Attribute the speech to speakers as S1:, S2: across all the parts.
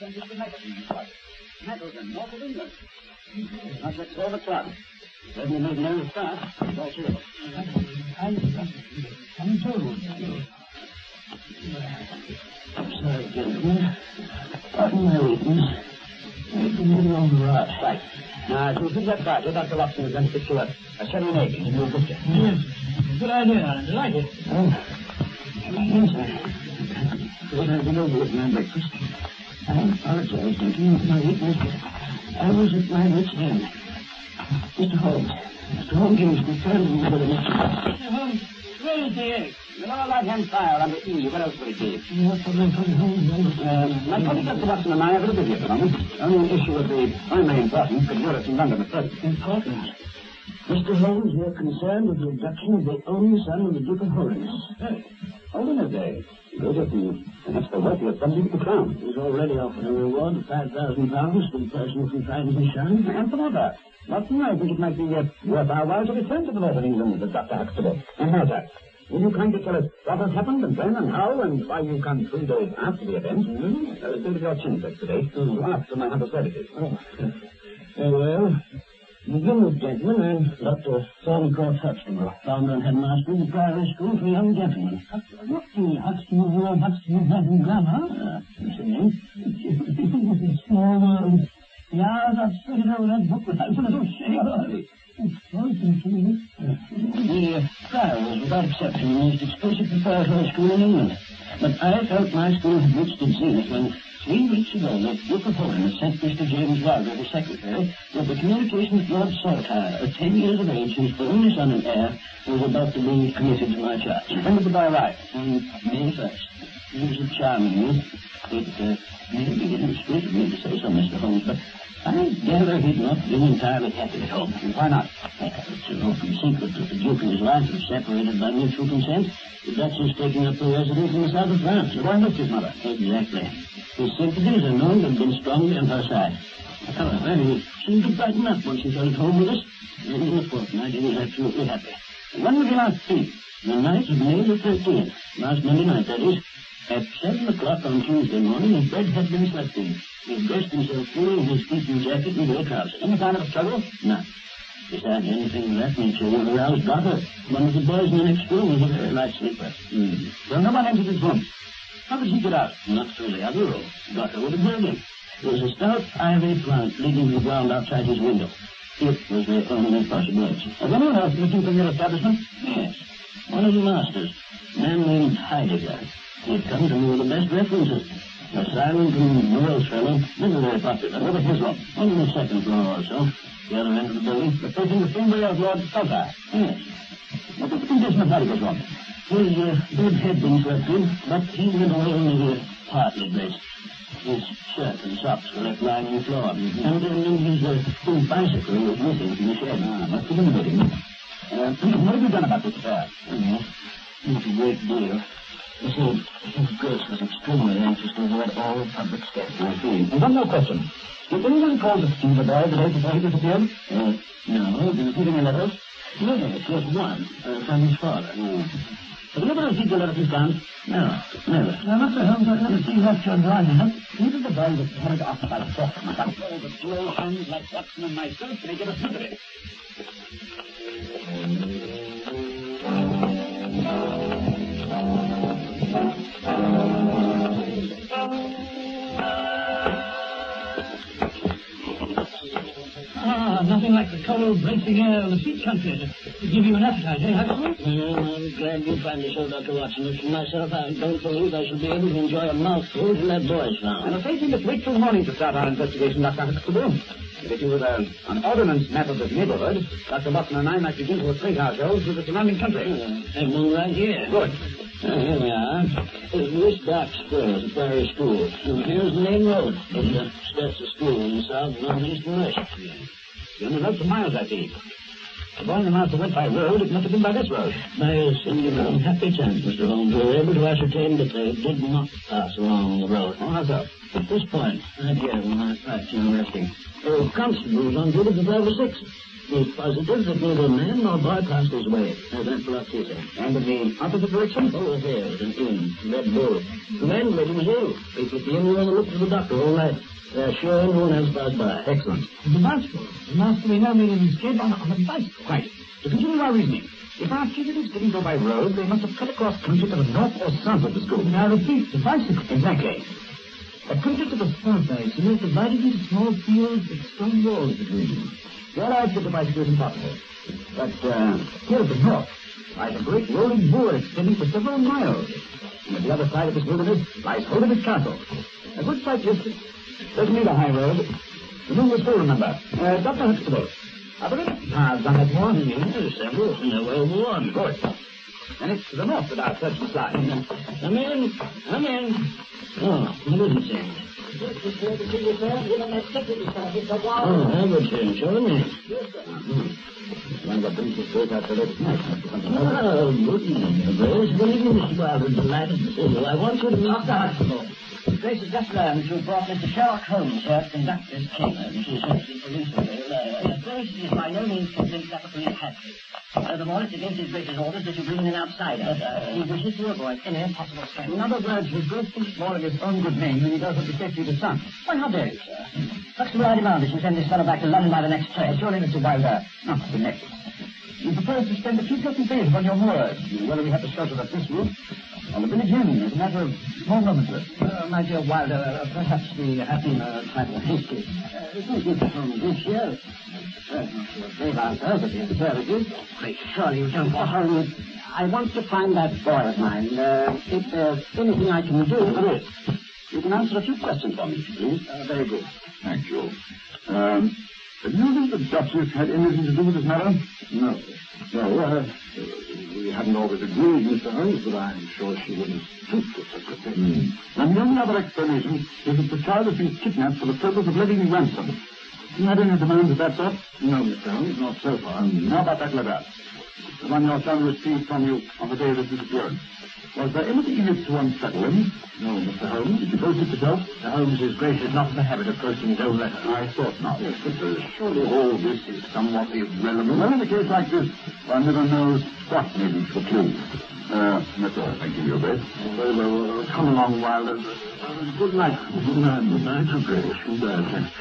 S1: into magazines twice. Magazine, north of England. That's at 12 o'clock. Certainly made an early start. All of us.
S2: I'm, I'm. Sorry, gentlemen. Pardon my weakness. I've been living on the rot.
S1: Right. Now, as you fill that bottle, Dr. Watson is going to you up. A sherry and egg in your picture.
S2: Yes. Good idea. I like it. Oh. Yes. Thought I'd been over with breakfast. I apologize, gentlemen, for my weakness, I was at my wit's end. Mr. Holmes. Mr. Holmes, you must be friendly with me. Mr. Holmes, where is the egg?
S1: The lower right-hand file under E. What else would it be?
S2: What for my friend Holmes?
S1: Um, my colleague Dr. Watson and I are very busy at the moment. Only an issue of the primary importance could lure us in London at present.
S2: Important. Mr. Holmes, we are concerned with the abduction of the only son of the Duke of Holderness.
S1: Holderness Day. Good of you. And that's the subject of the crown.
S2: He's already offered a reward of five thousand pounds to the person who can find his son.
S1: And for that, Watson, I think it might be uh, worth our while to return to the north of England with Dr. Huxtable. And how's that? Will you kindly tell us what has happened and when and how and why you come three days after the event? Mm-hmm. Uh, so your chin today to ask for my humble services.
S2: Oh. Very well. Begin with, gentlemen, I'm Dr. Thorncourt Huxtable, founder and headmaster of the private school for young gentlemen. The Huxtable Royal Huxtable Latin Grammar? Uh, that's the name. Small world. Yeah, I've studied over that book without a little shame. The uh, trial was without exception the most exclusive preparatory school in England. But I felt my school had reached its zenith when three weeks ago the Duke of Holderness sent Mr. James Wilder, the secretary, with the communications Lord Saltire, a ten years of age, whose only son and heir was about to be committed to my charge.
S1: The boy arrive?
S2: On May 1st. He was a charming youth. It uh, may be indiscreet of me to say so, Mr. Holmes, but I gather he'd not been entirely happy at home.
S1: Why not?
S2: Uh, it's an open secret that the Duke and his wife have separated by mutual consent. The Duchess taking up her residence in the south of France.
S1: Boy missed his mother.
S2: Exactly. His sympathies are known to have been strongly side. However, he seemed to brighten up once he at home with us. And in a fortnight, he was absolutely happy.
S1: When would you last speak?
S2: The night of May the 13th, last Monday night, that is, at 7 o'clock on Tuesday morning, his bed had been slept in. He dressed himself fully in his evening jacket and grey trousers.
S1: Any kind of trouble?
S2: None. Besides anything of that nature, would arouse Goddard. One of the boys in the next room was a very light sleeper.
S1: Hmm. So no one entered his room. How did he get out?
S2: Not through the other room. Goddard would the building. There was a stout ivy plant leading to the ground outside his window. It was the only possible exit.
S1: Has anyone else missing from your establishment?
S2: Yes. One of the masters, a man named Heidegger. He had come to me with the best references. A silent and morose fellow, never very popular.
S1: What was his room?
S2: On the second floor or so. The other end of the building.
S1: But facing the same way as Lord What the condition of Heidegger's room?
S2: His uh, bed had been slept in, but he went away only partly dressed. His shirt and socks were left lying on the floor.
S1: Mm-hmm.
S2: And then his uh, bicycle was missing from the shed.
S1: Ah, must have been him. Uh, what have you done about this affair?
S2: Yes. Not a great deal. You see, his Grace was extremely anxious to avoid all the public scandal.
S1: I see. And one more question. Did anyone call to see the boy the day before he disappeared?
S2: Uh, no, did he give any letters? Yes, just one, uh, from his father.
S1: Hmm. Have you ever received a letter from France?
S2: No, never.
S1: Now, Mr. Holmes, I'd never see what you're driving at. The boy was carried off by force. All the slow hands like Watson and myself may get a of it.
S2: Like the cold, bracing air of the sea country to, to give you an appetite, eh, Huxley? Well, I'm glad you find it so, Dr. Watson. As for myself, I don't believe I shall be able to enjoy a mouthful till that boy's
S1: I'm
S2: found.
S1: afraid we must wait till morning to start our investigation, Dr. Huxtable. If it were uh, an ordnance map of this neighborhood, Dr. Watson and I might begin to acquaint ourselves with the surrounding country.
S2: Uh, have one right here.
S1: Good.
S2: Uh, here we are. Uh, this dark square is the Priory School. And here's the main road. It uh, starts the school in the south, northeast, and west.
S1: You only rode for miles, I see. The boy and the master went by road. It must have been by this road.
S2: By a singular unhappy chance, Mr. Holmes, we were able to ascertain that they did not pass along the road.
S1: Oh, how so?
S2: At this point, right here, when I right now resting, there oh, were constables on duty for five or six. He's positive that neither man nor boy passed his way. As that bluff is
S1: And in the opposite direction?
S2: Oh, of hairs and inn, Red Bull. The man lady was ill. They put the inn on the look for the doctor all night. They're sure no one else passed by.
S1: Excellent.
S3: The master, The master we know made an escape on, on a bicycle.
S1: Right. To continue our reasoning, if our fugitives didn't go by road, they must have cut across country to the north or south of the school.
S3: Now repeat, the bicycle.
S1: Exactly.
S3: The country to the south, I see, is divided into small fields with stone walls between them.
S1: Your odds of the bicycle is impossible. But uh, here at the north lies a great rolling moor extending for several miles. And at the other side of this wilderness lies Holderness Castle. Good distance. Doesn't need a high road. The moon was full, remember. Uh, Dr. Huxtable. Have a look.
S2: I've done it once. Yes, several, and they're well worn.
S1: Good. And it's to the north that our search must lie.
S2: Come in. Come in. Oh, what is it, Sam? Oh, Everton, showing me.
S1: One that brings us straight out to late night. Something like that.
S2: Oh, good evening, Grace. Good evening, Mr. Wilder. Delighted to see you. I want you to meet Dr.
S4: Has just learned you have brought Mr. Sherlock Holmes here to conduct this chamber. She says the police. Uh, Grace is by no means convinced that the police had to. Furthermore, it's against his Grace's orders that you bring in an outsider. Uh, he wishes to avoid any possible scandal.
S1: In other words, his Grace thinks more of his own good name than he does of the safety of his son.
S4: Why, how dare you, sir? Huxtable, I demand that you send this fellow back to London by the next train.
S1: Surely, Mr. Wilder, not the next. You propose to spend a few pleasant days upon your moors, whether we have to shelter at this roof or the village inn as a matter of small moment.
S4: Uh, my dear Wilder, uh, perhaps we have been a trifle hasty. Uh, it won't be from this year. Uh, not to a brave answer, but the services. Why, surely you don't want Holmes. I want to find that boy of mine. Uh, if there's anything I can do...
S1: There is. You can answer a few questions for me, please.
S4: Uh, very good.
S5: Thank you. Um, do you think the Duchess had anything to do with this matter?
S1: No.
S5: No, uh, we hadn't always agreed, Mr. Holmes, but I'm sure she wouldn't stoop to such a thing. And the only other explanation is that the child has been kidnapped for the purpose of levying ransom. You had any demands of that sort? No, Mr. Holmes, not so far. How about that letter? The one your son received from you on the day of his disappearance. Was there anything in it to unsettle him? No, Mr. Holmes. Did you post it yourself? Mr. Holmes, his grace is not in the habit of posting his own letters. I thought not. Yes, but uh, surely all this is somewhat irrelevant. Well, in a case like this, one never knows what may be for clue. Uh, that's all. Thank you, Your Grace. Very well, well, come along, Wilder. Uh, good night. Good night. Good night, Your Grace. Good night.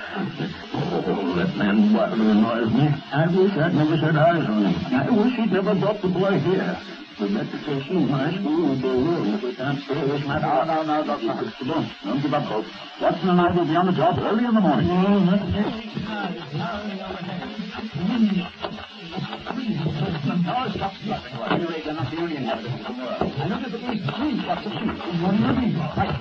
S5: Oh, that man Wilder annoys me. I wish I'd never set eyes on him. I wish he'd never brought the boy here. The reputation of my school would be ruined if we can't stay this matter. No, no, no, Dr. Huxtable. Don't give up hope. Watson and I will be on the job early in the morning.
S3: Oh, not this.
S1: No, stop bluffing. At any rate, not the only the world. I noticed at least three flocks of sheep.
S3: You mean?
S1: Right.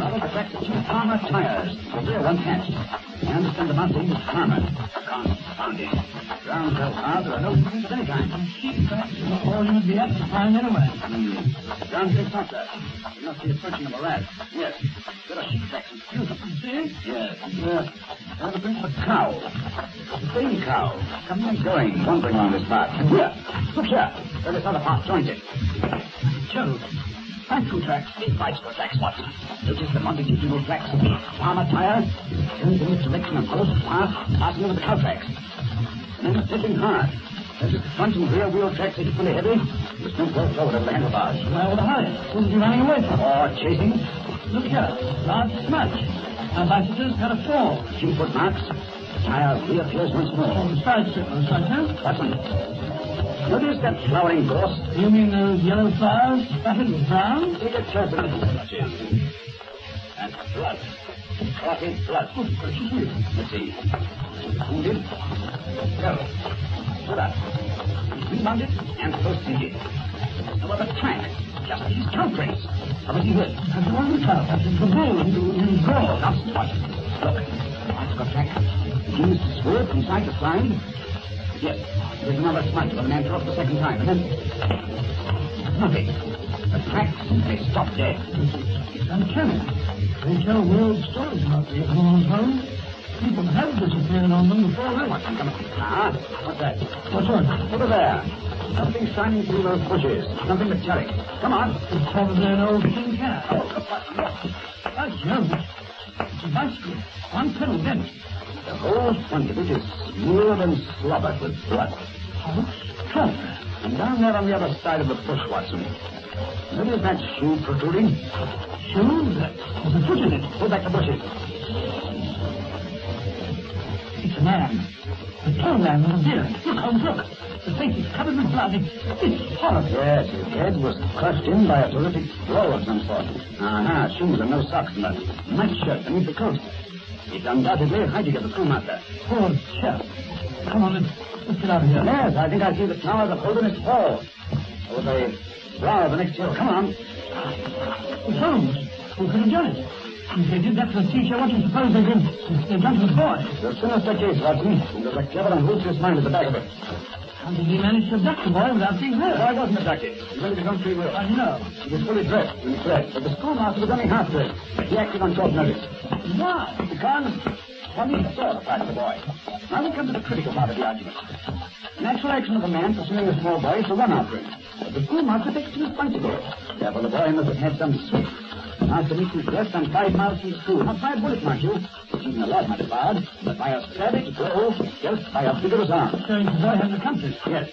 S1: Rather the tracks of two Palmer tires. Here, one catch. I understand the master is Palmer. Confounded. Ground so hard, there are no trees of any kind.
S3: Sheep tracks all you'd be apt to find anywhere.
S1: Hmm. Ground not there. You must be approaching a morass. Yes. There are sheep tracks and.
S3: See?
S1: Yes. Yes. There the prints of a cow. The same cow. Coming and going, wandering along this path. Here. Look here. Where this other path joins it. Joe. Bicycle tracks. These bicycle tracks, Watson. Notice the longitudinal tracks of the Palmer tire. Turns in this direction and follows the path, passing over the cow tracks. And then slipping hard. Notice the front and rear wheel tracks are equally heavy. There's no fall forward over the handlebars.
S3: Why with a hurry? He running away from?
S1: Or chasing.
S3: Look here. Large smudge. Our bicycle's got a fall.
S1: Few foot marks. The tire reappears once more.
S3: Oh, the side on such.
S1: Watson. Notice that flowering gorse?
S3: You mean those yellow flowers spattered with brown?
S1: Take a closer look. And blood. Clotted blood.
S3: Oh, gracious me.
S1: Let's see. Wounded. Go. Stood up. Rebounded and proceeded. No other track. Just these cow prints. How was he hurt?
S3: That's one of the cow. That's the bull in, in draw.
S1: Now, what? Look. Bicycle track. Begins to swerve from side. Yes. There's another smudge where the man dropped the second time. And then... Nothing. The tracks, they stop dead.
S3: It's uncanny. They tell world stories about the animals home. People have disappeared on them before that.
S1: Come on. Ah, what's that?
S3: What's that?
S1: Over there. Something shining through those bushes. Something metallic. Come on.
S3: It's probably an old tin cat.
S1: Oh, look, Watson, look.
S3: By Jove. It's a bicycle. One pedal bent.
S1: The whole front of it is smeared and slobbered with blood.
S3: Come.
S1: And down there on the other side of the bush, Watson, there is that shoe protruding.
S3: Shoe? There's a foot in it.
S1: Pull back the bushes.
S3: It's a man. A tall man with a beard. Look, Holmes, look. The face is covered with blood. It's, horrible.
S1: Yes, his head was crushed in by a terrific blow of some sort. Aha, shoes and no socks and a nightshirt beneath the coat. It's undoubtedly Heidegger, the schoolmaster.
S3: Poor chap. Come on, let's, get out of here.
S1: Yes, I think I see the towers of Holderness Hall. Over the brow of the next hill. Come on.
S3: It's Holmes. Who could have done it? If they did that to the teacher, what do you suppose they did? They've done to the boy.
S1: A sinister case, Watson. And mm, there's a clever and ruthless mind at the back of it.
S3: How did he manage to abduct the boy without being hurt?
S1: Why wasn't abducted? He went his own free will.
S3: I know.
S1: He was fully dressed he fled, but the schoolmaster was only half dressed. He acted on short notice.
S3: Why?
S1: Because Tommy saw the part of the boy. Now we come to the critical part of the argument. The natural action of a man pursuing a small boy is to run after him. But the schoolmaster takes it responsible. Therefore the boy must have had some sweet. Master meets his death some five miles from the school. Not by a bullet, mind you, even a lad might have fired, but by a savage blow dealt by a vigorous arm.
S3: Showing the boy has accomplished.
S1: Yes.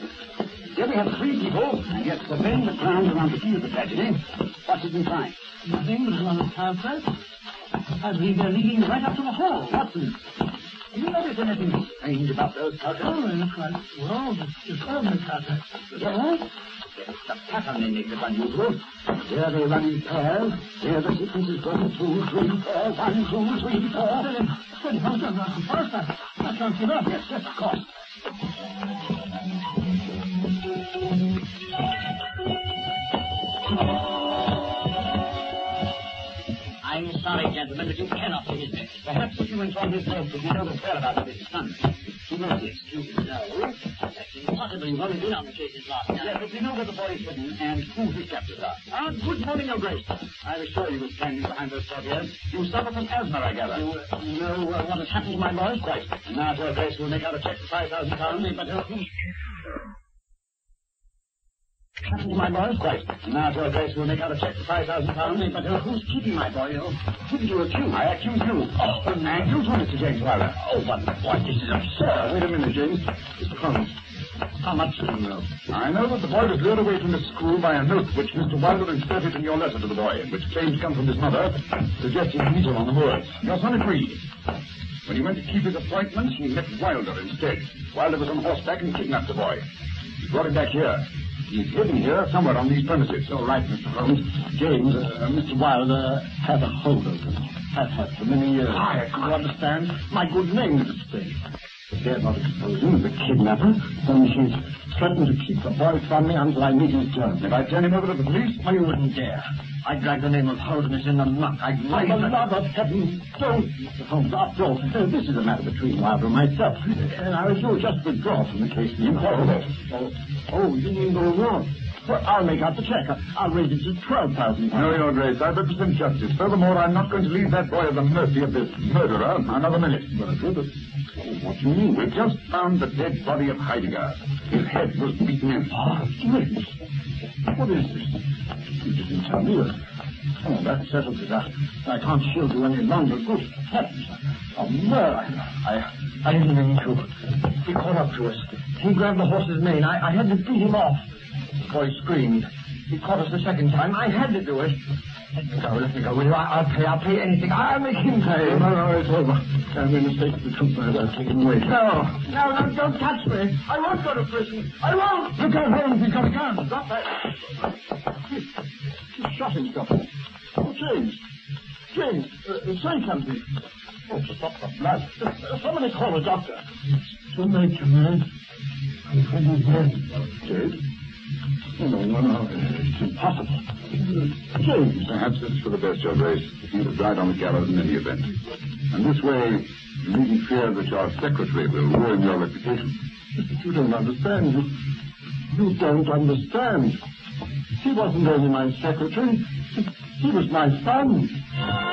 S1: Here we have three people, and yet surveying the ground around the scene of the tragedy. What did we find?
S3: Nothing but a lot of tile. I believe they're leading right up to the hall.
S1: Watson, you notice anything strange about those
S3: Oh,
S1: curtains?
S3: they look like walls of disturbance out there.
S1: Yes. Yes, the pattern they make is unusual. Here they run in pairs. Here the sequence is going two, three, four, one, two, three, four.
S3: Steady, steady, hold on, Dr. Forrest. I, I can't give up.
S1: Yes, yes, of course.
S6: Sorry, gentlemen, but you cannot see his face.
S1: Perhaps if you inform his lordship, you know the whereabouts of his son. He knows the excuse.
S6: No, that's impossible. You've only been on the case since last
S1: Yes,
S6: night.
S1: but we know where the boy is hidden and who his captors are. Ah, good morning, Your Grace. I was sure you were standing behind those portieres. You suffer from asthma, I gather.
S6: You uh, know uh, what has happened to my boy?
S1: Quite. And now, Your Grace, we'll make out a check for five thousand pounds.
S6: But uh, happened to my boy?
S1: Quite. And now, Your Grace, we'll make out a check for five thousand pounds.
S6: But uh, who's keeping my boy? Oh,
S1: Who did you accuse? I accuse you. Oh, and you too, Mr. James Wilder.
S6: oh but what? This is absurd.
S5: Wait a minute, James. Mr. Holmes.
S6: How much do you know?
S5: I know that the boy was lured away from the school by a note which Mr. Wilder inserted in your letter to the boy, which claims come from his mother, suggesting meet him on the moors. Your son agreed. When he went to keep his appointment, he met Wilder instead. Wilder was on horseback and kidnapped the boy. He brought him back here. He's hidden here somewhere on these premises.
S7: All right, Mr. Holmes. James, uh, Mr. Wilder had a hold of him. Has had for many years.
S5: I-
S7: you understand? My good name is at stake. I dare not expose him as a kidnapper, and she's threatened to keep the boy from me until I meet his terms.
S5: If I turn him over to the police,
S7: Well, you wouldn't dare. I'd drag the name of Holderness in the muck. I'd For the love of heaven, don't, Mr. Holmes. After all, uh, this is a matter between Wilder and myself. And I assure just withdraw from the case.
S5: Impossible.
S7: Oh, oh, you mean go wrong? Well, I'll make out the check. I'll raise it to twelve thousand.
S5: No, Your Grace, I represent justice. Furthermore, I'm not going to leave that boy at the mercy of this murderer another minute.
S7: Murder, but
S5: What do you mean? We've just found the dead body of Heidegger. His head was beaten in.
S7: Ah, James. What is this? You didn't tell me that. Oh, that settles it. I, I can't shield you any longer. Good heavens. A murder. I, I didn't mean to. He caught up to us. He grabbed the horse's mane. I, I had to beat him off. Boy screamed. He caught us the second time. I had to do it. Let me go, let me go. Will you? I, will pay, I'll pay anything. I'll make him pay. No, no, it's over. I made a mistake. The truth is, I'll take him away. No, no, no, don't touch me. I won't go to prison. I won't. Look out, Holmes. He's got a gun. Drop that. He shot himself. Oh, James. James, uh, say something. Oh, stop the blood. Uh, somebody call a doctor. It's too late, man. I'm afraid he's dead. Dead? No, no, no. It's impossible. James.
S5: Perhaps it's for the best, Your Grace. He'd have died on the gallows in any event. And this way, you needn't fear that your secretary will ruin your reputation.
S7: But you don't understand. You, you don't understand. He wasn't only my secretary. He was my son.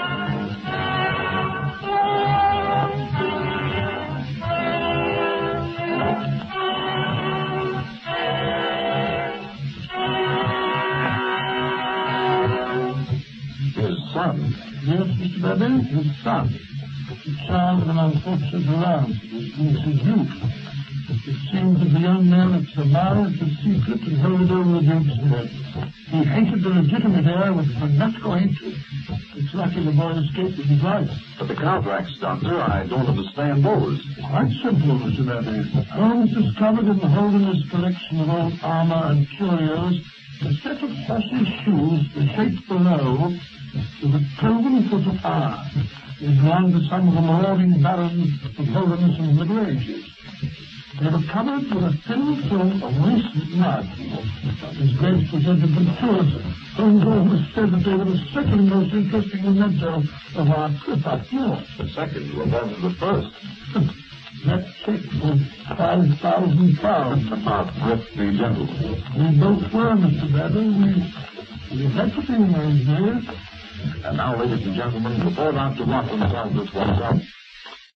S7: Yes, Mr. Burbank, his son.
S8: the child of an unfortunate of his niece's youth. It seems that the young man had surmised the secret and it over the Duke's head. He hated the legitimate heir with fanatical hatred. It's lucky the boy escaped with his life.
S5: But the contracts, Doctor, I don't understand those.
S8: Quite simple, Mr. Bradley. Holmes discovered in the Holderness collection of old armor and curios a set of horses' shoes, the shape below, cloven foot of iron. It belonged to some of the marauding barons of Holderness in the Middle Ages. They were covered with a thin film of recent mud. His Grace presented them to us. Holmes almost said that they were the second most interesting memento of our trip up north.
S5: The second will the first.
S8: That check was five thousand pounds.
S5: About thrifty gentlemen.
S8: We both were, Mr. Bradley. We, we had to be in those days.
S5: And now, ladies and gentlemen, before Dr. Watson tells us what's up,